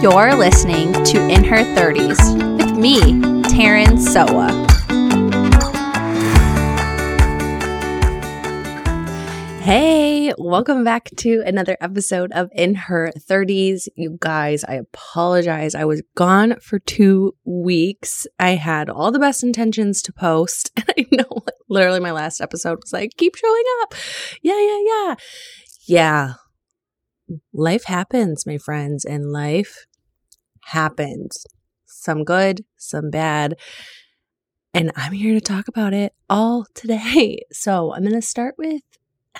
You're listening to In Her 30s with me, Taryn Sowa. Hey, welcome back to another episode of In Her 30s. You guys, I apologize. I was gone for two weeks. I had all the best intentions to post, and I know literally my last episode was like, keep showing up. Yeah, yeah, yeah. Yeah. Life happens, my friends, and life happens. Some good, some bad. And I'm here to talk about it all today. So I'm going to start with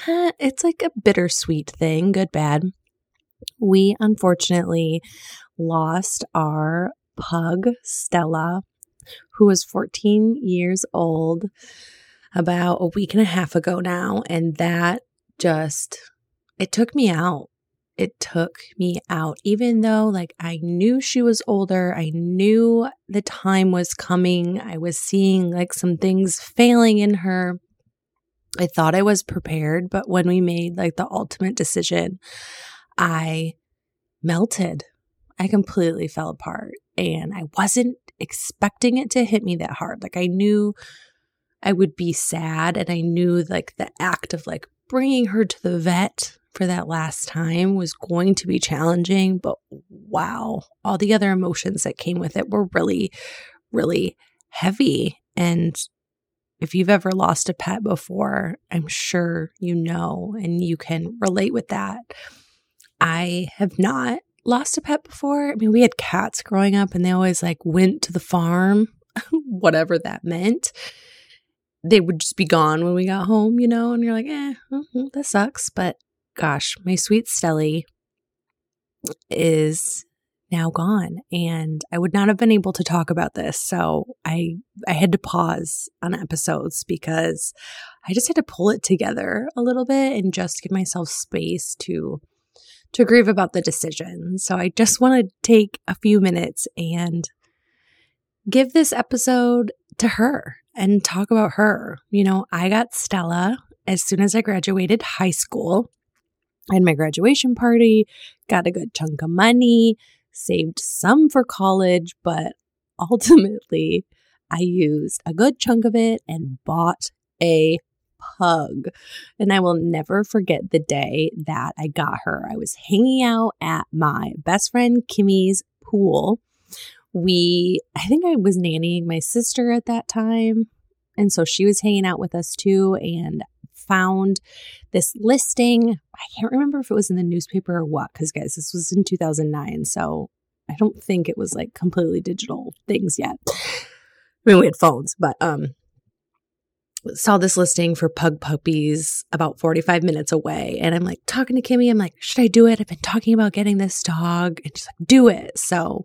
uh, it's like a bittersweet thing, good, bad. We unfortunately lost our pug, Stella, who was 14 years old about a week and a half ago now. And that just, it took me out. It took me out, even though, like, I knew she was older. I knew the time was coming. I was seeing, like, some things failing in her. I thought I was prepared, but when we made like the ultimate decision, I melted. I completely fell apart and I wasn't expecting it to hit me that hard. Like I knew I would be sad and I knew like the act of like bringing her to the vet for that last time was going to be challenging, but wow, all the other emotions that came with it were really really heavy and if you've ever lost a pet before, I'm sure you know and you can relate with that. I have not lost a pet before. I mean, we had cats growing up and they always like went to the farm, whatever that meant. They would just be gone when we got home, you know, and you're like, eh, mm-hmm, that sucks. But gosh, my sweet Stelly is now gone and I would not have been able to talk about this. So I I had to pause on episodes because I just had to pull it together a little bit and just give myself space to to grieve about the decision. So I just want to take a few minutes and give this episode to her and talk about her. You know, I got Stella as soon as I graduated high school. Had my graduation party, got a good chunk of money, saved some for college, but ultimately I used a good chunk of it and bought a pug. And I will never forget the day that I got her. I was hanging out at my best friend Kimmy's pool. We, I think I was nannying my sister at that time. And so she was hanging out with us too. And found this listing. I can't remember if it was in the newspaper or what, because guys, this was in 2009. So I don't think it was like completely digital things yet. I mean, we had phones, but um, saw this listing for pug puppies about 45 minutes away. And I'm like talking to Kimmy. I'm like, should I do it? I've been talking about getting this dog. And she's like, do it. So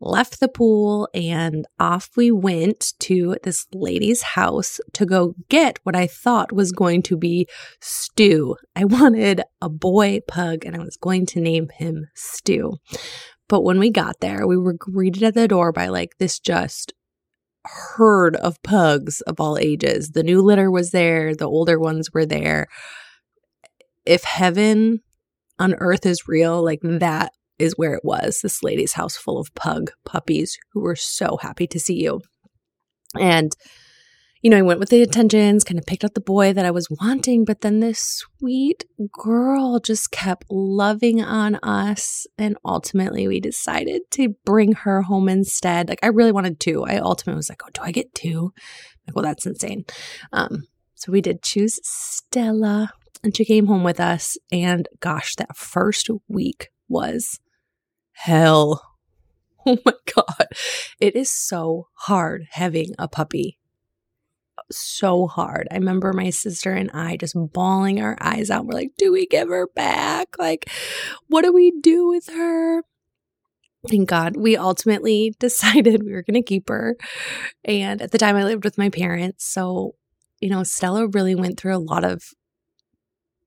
left the pool and off we went to this lady's house to go get what I thought was going to be Stew. I wanted a boy pug and I was going to name him Stew. But when we got there, we were greeted at the door by like this just herd of pugs of all ages. The new litter was there, the older ones were there. If heaven on earth is real, like that is where it was. This lady's house full of pug puppies who were so happy to see you. And you know, I went with the intentions, kind of picked out the boy that I was wanting, but then this sweet girl just kept loving on us. And ultimately, we decided to bring her home instead. Like, I really wanted two. I ultimately was like, oh, do I get two? Like, well, that's insane. Um, so we did choose Stella, and she came home with us. And gosh, that first week was hell. Oh my God. It is so hard having a puppy so hard. I remember my sister and I just bawling our eyes out. We're like, do we give her back? Like, what do we do with her? Thank God we ultimately decided we were going to keep her. And at the time, I lived with my parents. So, you know, Stella really went through a lot of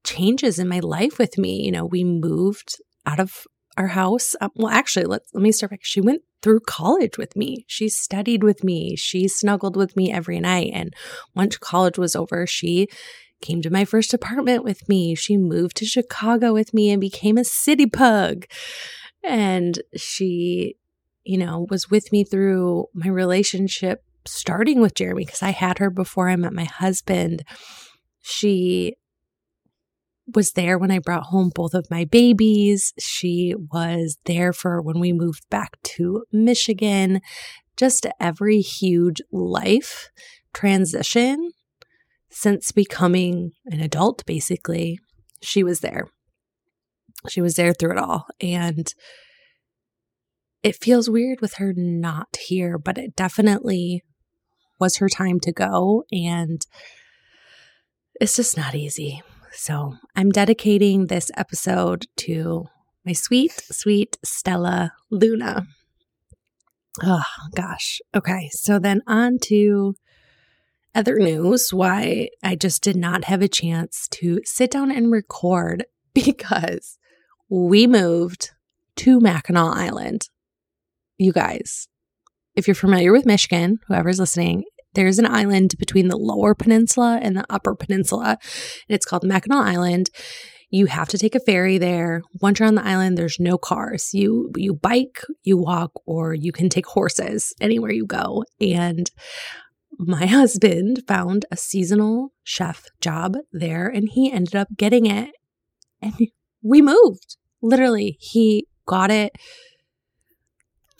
changes in my life with me. You know, we moved out of our house. Um, well, actually, let let me start back. She went through college with me. She studied with me. She snuggled with me every night. And once college was over, she came to my first apartment with me. She moved to Chicago with me and became a city pug. and she, you know, was with me through my relationship starting with Jeremy because I had her before I met my husband. She was there when I brought home both of my babies. She was there for when we moved back to Michigan. Just every huge life transition since becoming an adult, basically, she was there. She was there through it all. And it feels weird with her not here, but it definitely was her time to go. And it's just not easy. So I'm dedicating this episode to my sweet, sweet Stella Luna. Oh, gosh. Okay. So then on to other news why I just did not have a chance to sit down and record because we moved to Mackinac Island. You guys, if you're familiar with Michigan, whoever's listening, there's an island between the lower peninsula and the upper peninsula, and it's called Mackinac Island. You have to take a ferry there. Once you're on the island, there's no cars. You you bike, you walk, or you can take horses anywhere you go. And my husband found a seasonal chef job there, and he ended up getting it. And we moved. Literally, he got it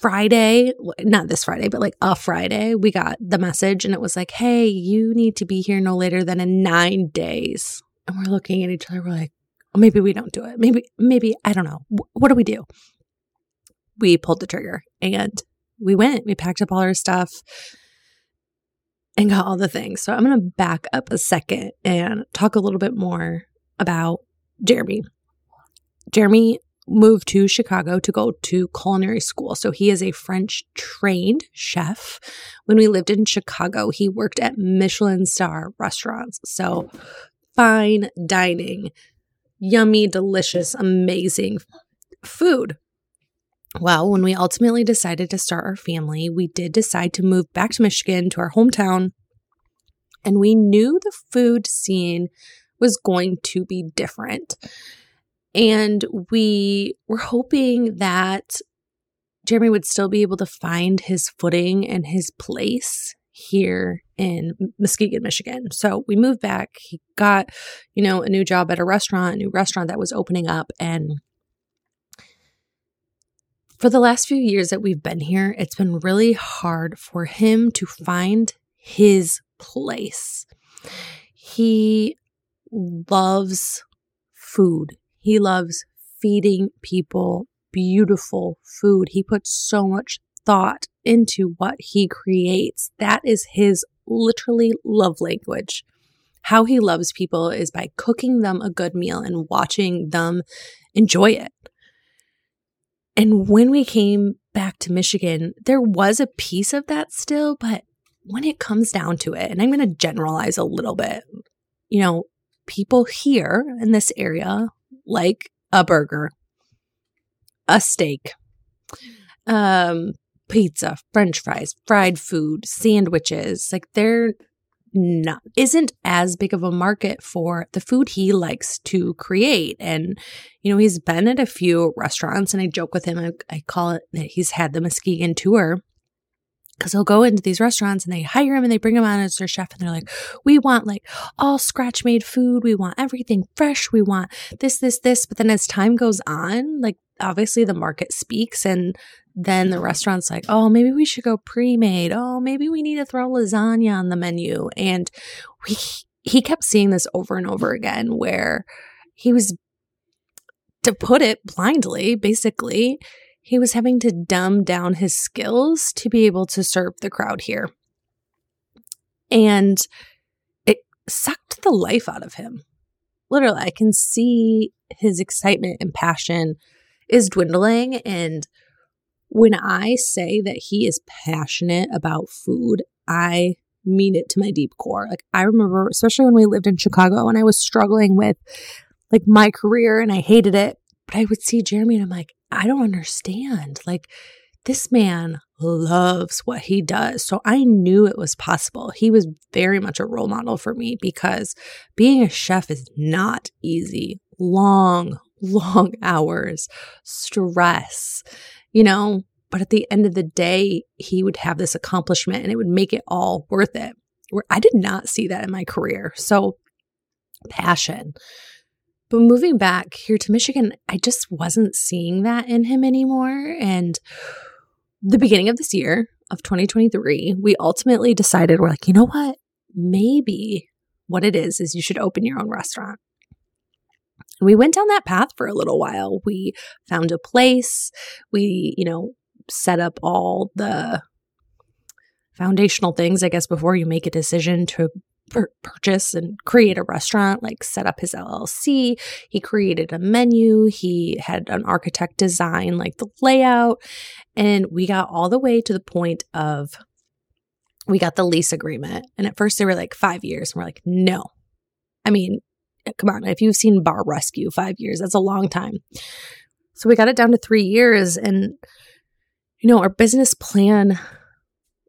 Friday, not this Friday, but like a Friday, we got the message and it was like, hey, you need to be here no later than in nine days. And we're looking at each other, we're like, oh, maybe we don't do it. Maybe, maybe, I don't know. what do we do? We pulled the trigger and we went. We packed up all our stuff and got all the things. So I'm going to back up a second and talk a little bit more about Jeremy. Jeremy moved to Chicago to go to culinary school. So he is a French trained chef. When we lived in Chicago, he worked at Michelin star restaurants. So fine dining, yummy, delicious, amazing food. Well, when we ultimately decided to start our family, we did decide to move back to Michigan to our hometown. And we knew the food scene was going to be different. And we were hoping that Jeremy would still be able to find his footing and his place here in Muskegon, Michigan. So we moved back. He got, you know, a new job at a restaurant, a new restaurant that was opening up. And for the last few years that we've been here, it's been really hard for him to find his place. He loves food. He loves feeding people beautiful food. He puts so much thought into what he creates. That is his literally love language. How he loves people is by cooking them a good meal and watching them enjoy it. And when we came back to Michigan, there was a piece of that still, but when it comes down to it, and I'm going to generalize a little bit, you know, people here in this area like a burger, a steak, um, pizza, french fries, fried food, sandwiches. Like there not isn't as big of a market for the food he likes to create. And, you know, he's been at a few restaurants and I joke with him, I, I call it that he's had the Muskegon tour because he'll go into these restaurants and they hire him and they bring him on as their chef and they're like, we want like all scratch made food. We want everything fresh. We want this, this, this. But then as time goes on, like obviously the market speaks and then the restaurant's like, oh, maybe we should go pre made. Oh, maybe we need to throw lasagna on the menu. And we, he kept seeing this over and over again where he was, to put it blindly, basically, he was having to dumb down his skills to be able to serve the crowd here. And it sucked the life out of him. Literally, I can see his excitement and passion is dwindling. And when I say that he is passionate about food, I mean it to my deep core. Like, I remember, especially when we lived in Chicago and I was struggling with like my career and I hated it, but I would see Jeremy and I'm like, I don't understand. Like, this man loves what he does. So I knew it was possible. He was very much a role model for me because being a chef is not easy. Long, long hours, stress, you know. But at the end of the day, he would have this accomplishment and it would make it all worth it. Where I did not see that in my career. So, passion. But moving back here to Michigan, I just wasn't seeing that in him anymore. And the beginning of this year of 2023, we ultimately decided we're like, you know what? Maybe what it is is you should open your own restaurant. And we went down that path for a little while. We found a place. We, you know, set up all the foundational things, I guess, before you make a decision to purchase and create a restaurant, like set up his LLC. He created a menu. He had an architect design like the layout. And we got all the way to the point of we got the lease agreement. And at first they were like five years. And we're like, no. I mean, eh, come on, if you've seen Bar Rescue, five years, that's a long time. So we got it down to three years. And, you know, our business plan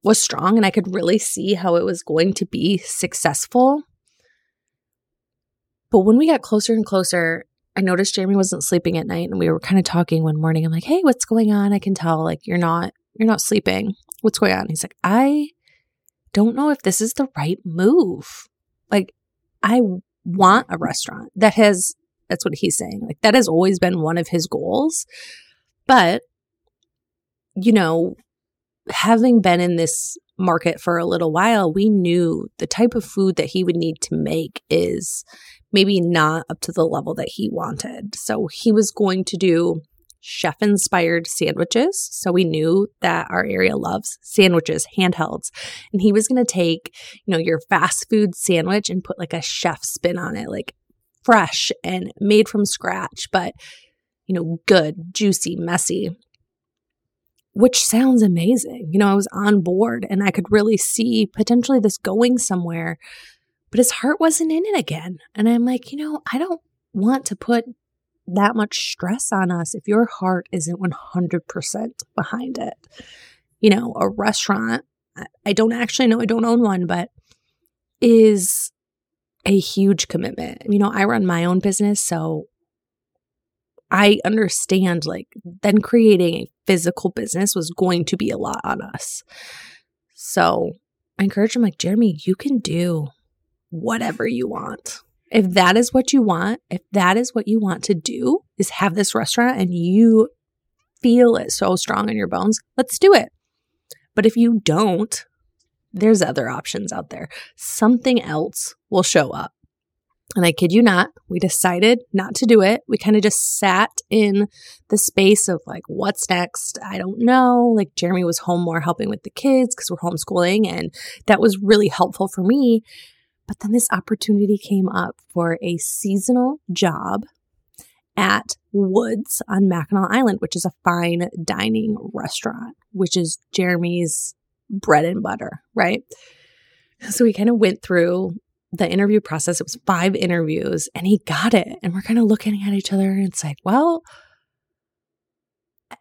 was strong and I could really see how it was going to be successful. But when we got closer and closer, I noticed Jeremy wasn't sleeping at night and we were kind of talking one morning. I'm like, "Hey, what's going on? I can tell like you're not you're not sleeping. What's going on?" He's like, "I don't know if this is the right move. Like I want a restaurant that has that's what he's saying. Like that has always been one of his goals. But you know, having been in this market for a little while, we knew the type of food that he would need to make is maybe not up to the level that he wanted. So he was going to do chef inspired sandwiches. So we knew that our area loves sandwiches, handhelds. And he was going to take, you know, your fast food sandwich and put like a chef spin on it, like fresh and made from scratch, but, you know, good, juicy, messy which sounds amazing. You know, I was on board and I could really see potentially this going somewhere, but his heart wasn't in it again. And I'm like, you know, I don't want to put that much stress on us if your heart isn't 100% behind it. You know, a restaurant, I don't actually know, I don't own one, but is a huge commitment. You know, I run my own business, so I understand like then creating a physical business was going to be a lot on us. So I encourage him, like, Jeremy, you can do whatever you want. If that is what you want, if that is what you want to do, is have this restaurant and you feel it so strong in your bones, let's do it. But if you don't, there's other options out there. Something else will show up. And I kid you not, we decided not to do it. We kind of just sat in the space of like, what's next? I don't know. Like, Jeremy was home more helping with the kids because we're homeschooling, and that was really helpful for me. But then this opportunity came up for a seasonal job at Woods on Mackinac Island, which is a fine dining restaurant, which is Jeremy's bread and butter, right? So we kind of went through the interview process. It was five interviews and he got it. And we're kind of looking at each other and it's like, well,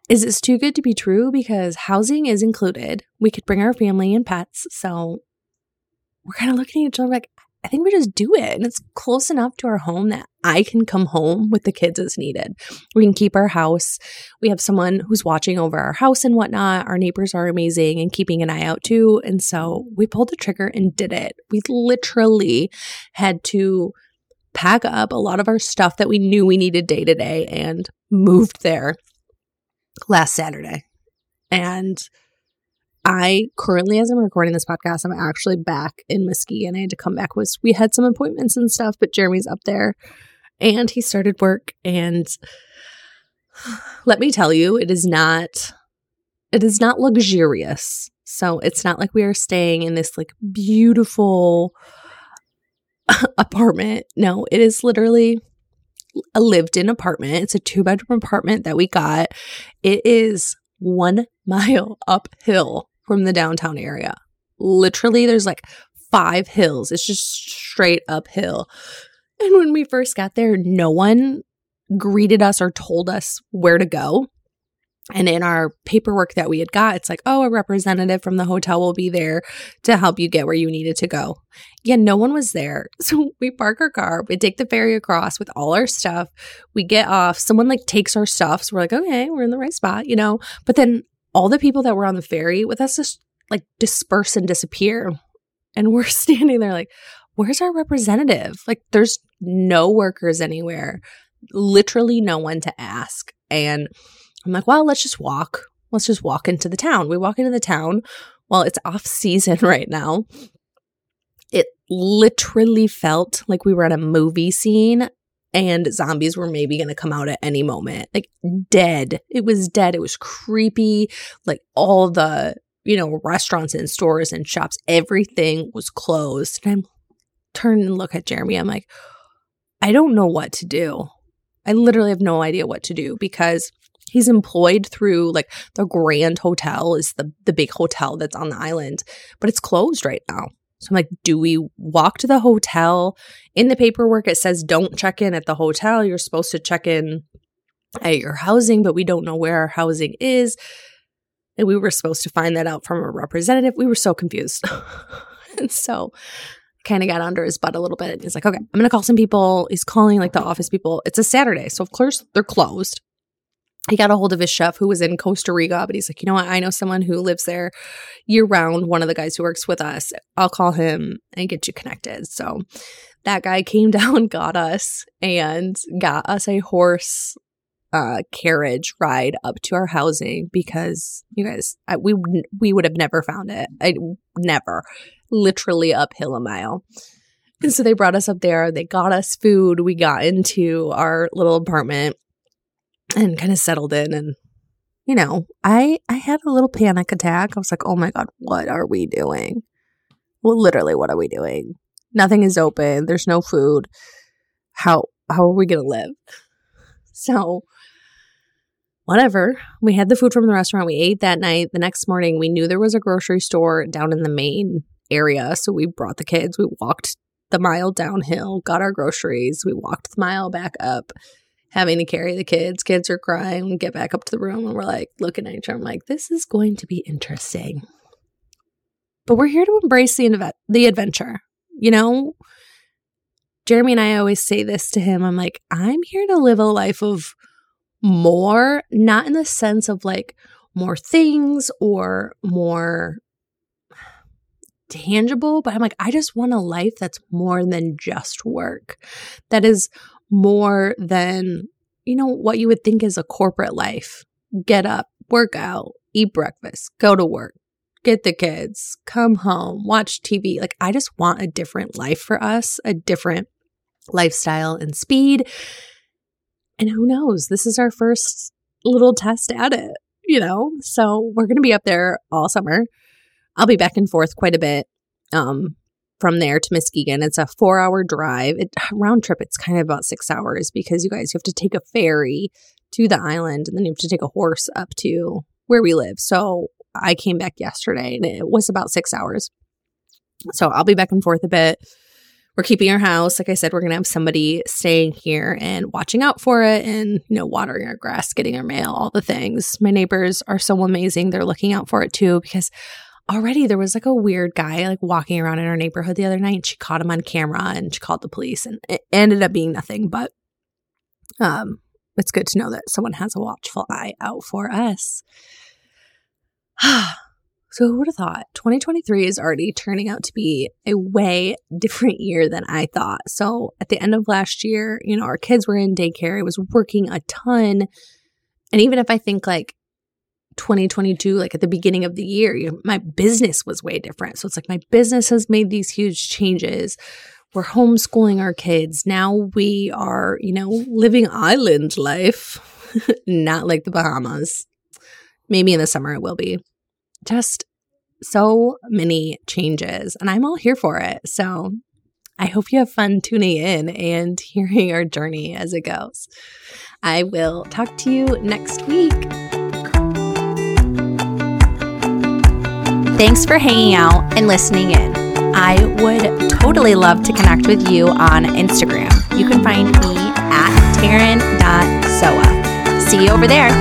is this too good to be true? Because housing is included. We could bring our family and pets. So we're kind of looking at each other like, think we just do it. And it's close enough to our home that I can come home with the kids as needed. We can keep our house. We have someone who's watching over our house and whatnot. Our neighbors are amazing and keeping an eye out too. And so we pulled the trigger and did it. We literally had to pack up a lot of our stuff that we knew we needed day to day and moved there last Saturday. And I currently, as I'm recording this podcast, I'm actually back in Muskegon. I had to come back. Was we had some appointments and stuff, but Jeremy's up there, and he started work. And let me tell you, it is not, it is not luxurious. So it's not like we are staying in this like beautiful apartment. No, it is literally a lived in apartment. It's a two bedroom apartment that we got. It is one mile uphill from the downtown area. Literally, there's like five hills. It's just straight uphill. And when we first got there, no one greeted us or told us where to go. And in our paperwork that we had got, it's like, oh, a representative from the hotel will be there to help you get where you needed to go. Yeah, no one was there. So we park our car, we take the ferry across with all our stuff. We get off. Someone like takes our stuff. So we're like, okay, we're in the right spot, you know? But then all the people that were on the ferry with us just like disperse and disappear. And we're standing there like, where's our representative? Like, there's no workers anywhere, literally no one to ask. And I'm like, well, let's just walk. Let's just walk into the town. We walk into the town. Well, it's off season right now. It literally felt like we were at a movie scene and zombies were maybe going to come out at any moment. Like dead. It was dead. It was creepy. Like all the, you know, restaurants and stores and shops, everything was closed. And I'm and look at Jeremy. I'm like, I don't know what to do. I literally have no idea what to do because he's employed through like the Grand Hotel is the the big hotel that's on the island, but it's closed right now. So I'm like, do we walk to the hotel? In the paperwork it says don't check in at the hotel. You're supposed to check in at your housing, but we don't know where our housing is. And we were supposed to find that out from a representative. We were so confused. and so kind of got under his butt a little bit. He's like, okay, I'm going to call some people. He's calling like the office people. It's a Saturday. So, of course, they're closed he got a hold of his chef who was in Costa Rica, but he's like, you know what? I know someone who lives there year round, one of the guys who works with us. I'll call him and get you connected. So that guy came down, got us, and got us a horse uh, carriage ride up to our housing because you guys, I, we we would have never found it. I never, literally uphill a mile. And so they brought us up there. They got us food. We got into our little apartment and kind of settled in and you know, I I had a little panic attack. I was like, "Oh my god, what are we doing?" Well, literally, what are we doing? Nothing is open. There's no food. How how are we going to live? So, whatever. We had the food from the restaurant. We ate that night. The next morning, we knew there was a grocery store down in the main area, so we brought the kids. We walked the mile downhill, got our groceries. We walked the mile back up having to carry the kids. Kids are crying. We get back up to the room and we're like looking at each other. I'm like, this is going to be interesting. But we're here to embrace the, the adventure. You know, Jeremy and I always say this to him. I'm like, I'm here to live a life of more, not in the sense of like more things or more tangible, but I'm like, I just want a life that's more than just work, that is more than, you know, what you would think is a corporate life. Get up, work out, eat breakfast, go to work, get the kids, come home, watch TV. Like, I just want a different life for us, a different lifestyle and speed. And who knows? This is our first little test at it, you know? So we're going to be up there all summer. I'll be back and forth quite a bit. Um, from there to Muskegon. It's a four hour drive. It, round trip, it's kind of about six hours because you guys you have to take a ferry to the island and then you have to take a horse up to where we live. So I came back yesterday and it was about six hours. So I'll be back and forth a bit. We're keeping our house. Like I said, we're going to have somebody staying here and watching out for it and, you know, watering our grass, getting our mail, all the things. My neighbors are so amazing. They're looking out for it too because already there was like a weird guy like walking around in our neighborhood the other night and she caught him on camera and she called the police and it ended up being nothing but um it's good to know that someone has a watchful eye out for us. So who would have thought 2023 is already turning out to be a way different year than i thought. So at the end of last year you know our kids were in daycare. I was working a ton. And even if i think like 2022, like at the beginning of the year, you know, my business was way different. So it's like my business has made these huge changes. We're homeschooling our kids. Now we are, you know, living island life, not like the Bahamas. Maybe in the summer it will be. Just so many changes, and I'm all here for it. So I hope you have fun tuning in and hearing our journey as it goes. I will talk to you next week. Thanks for hanging out and listening in. I would totally love to connect with you on Instagram. You can find me at Taryn.sowa. See you over there.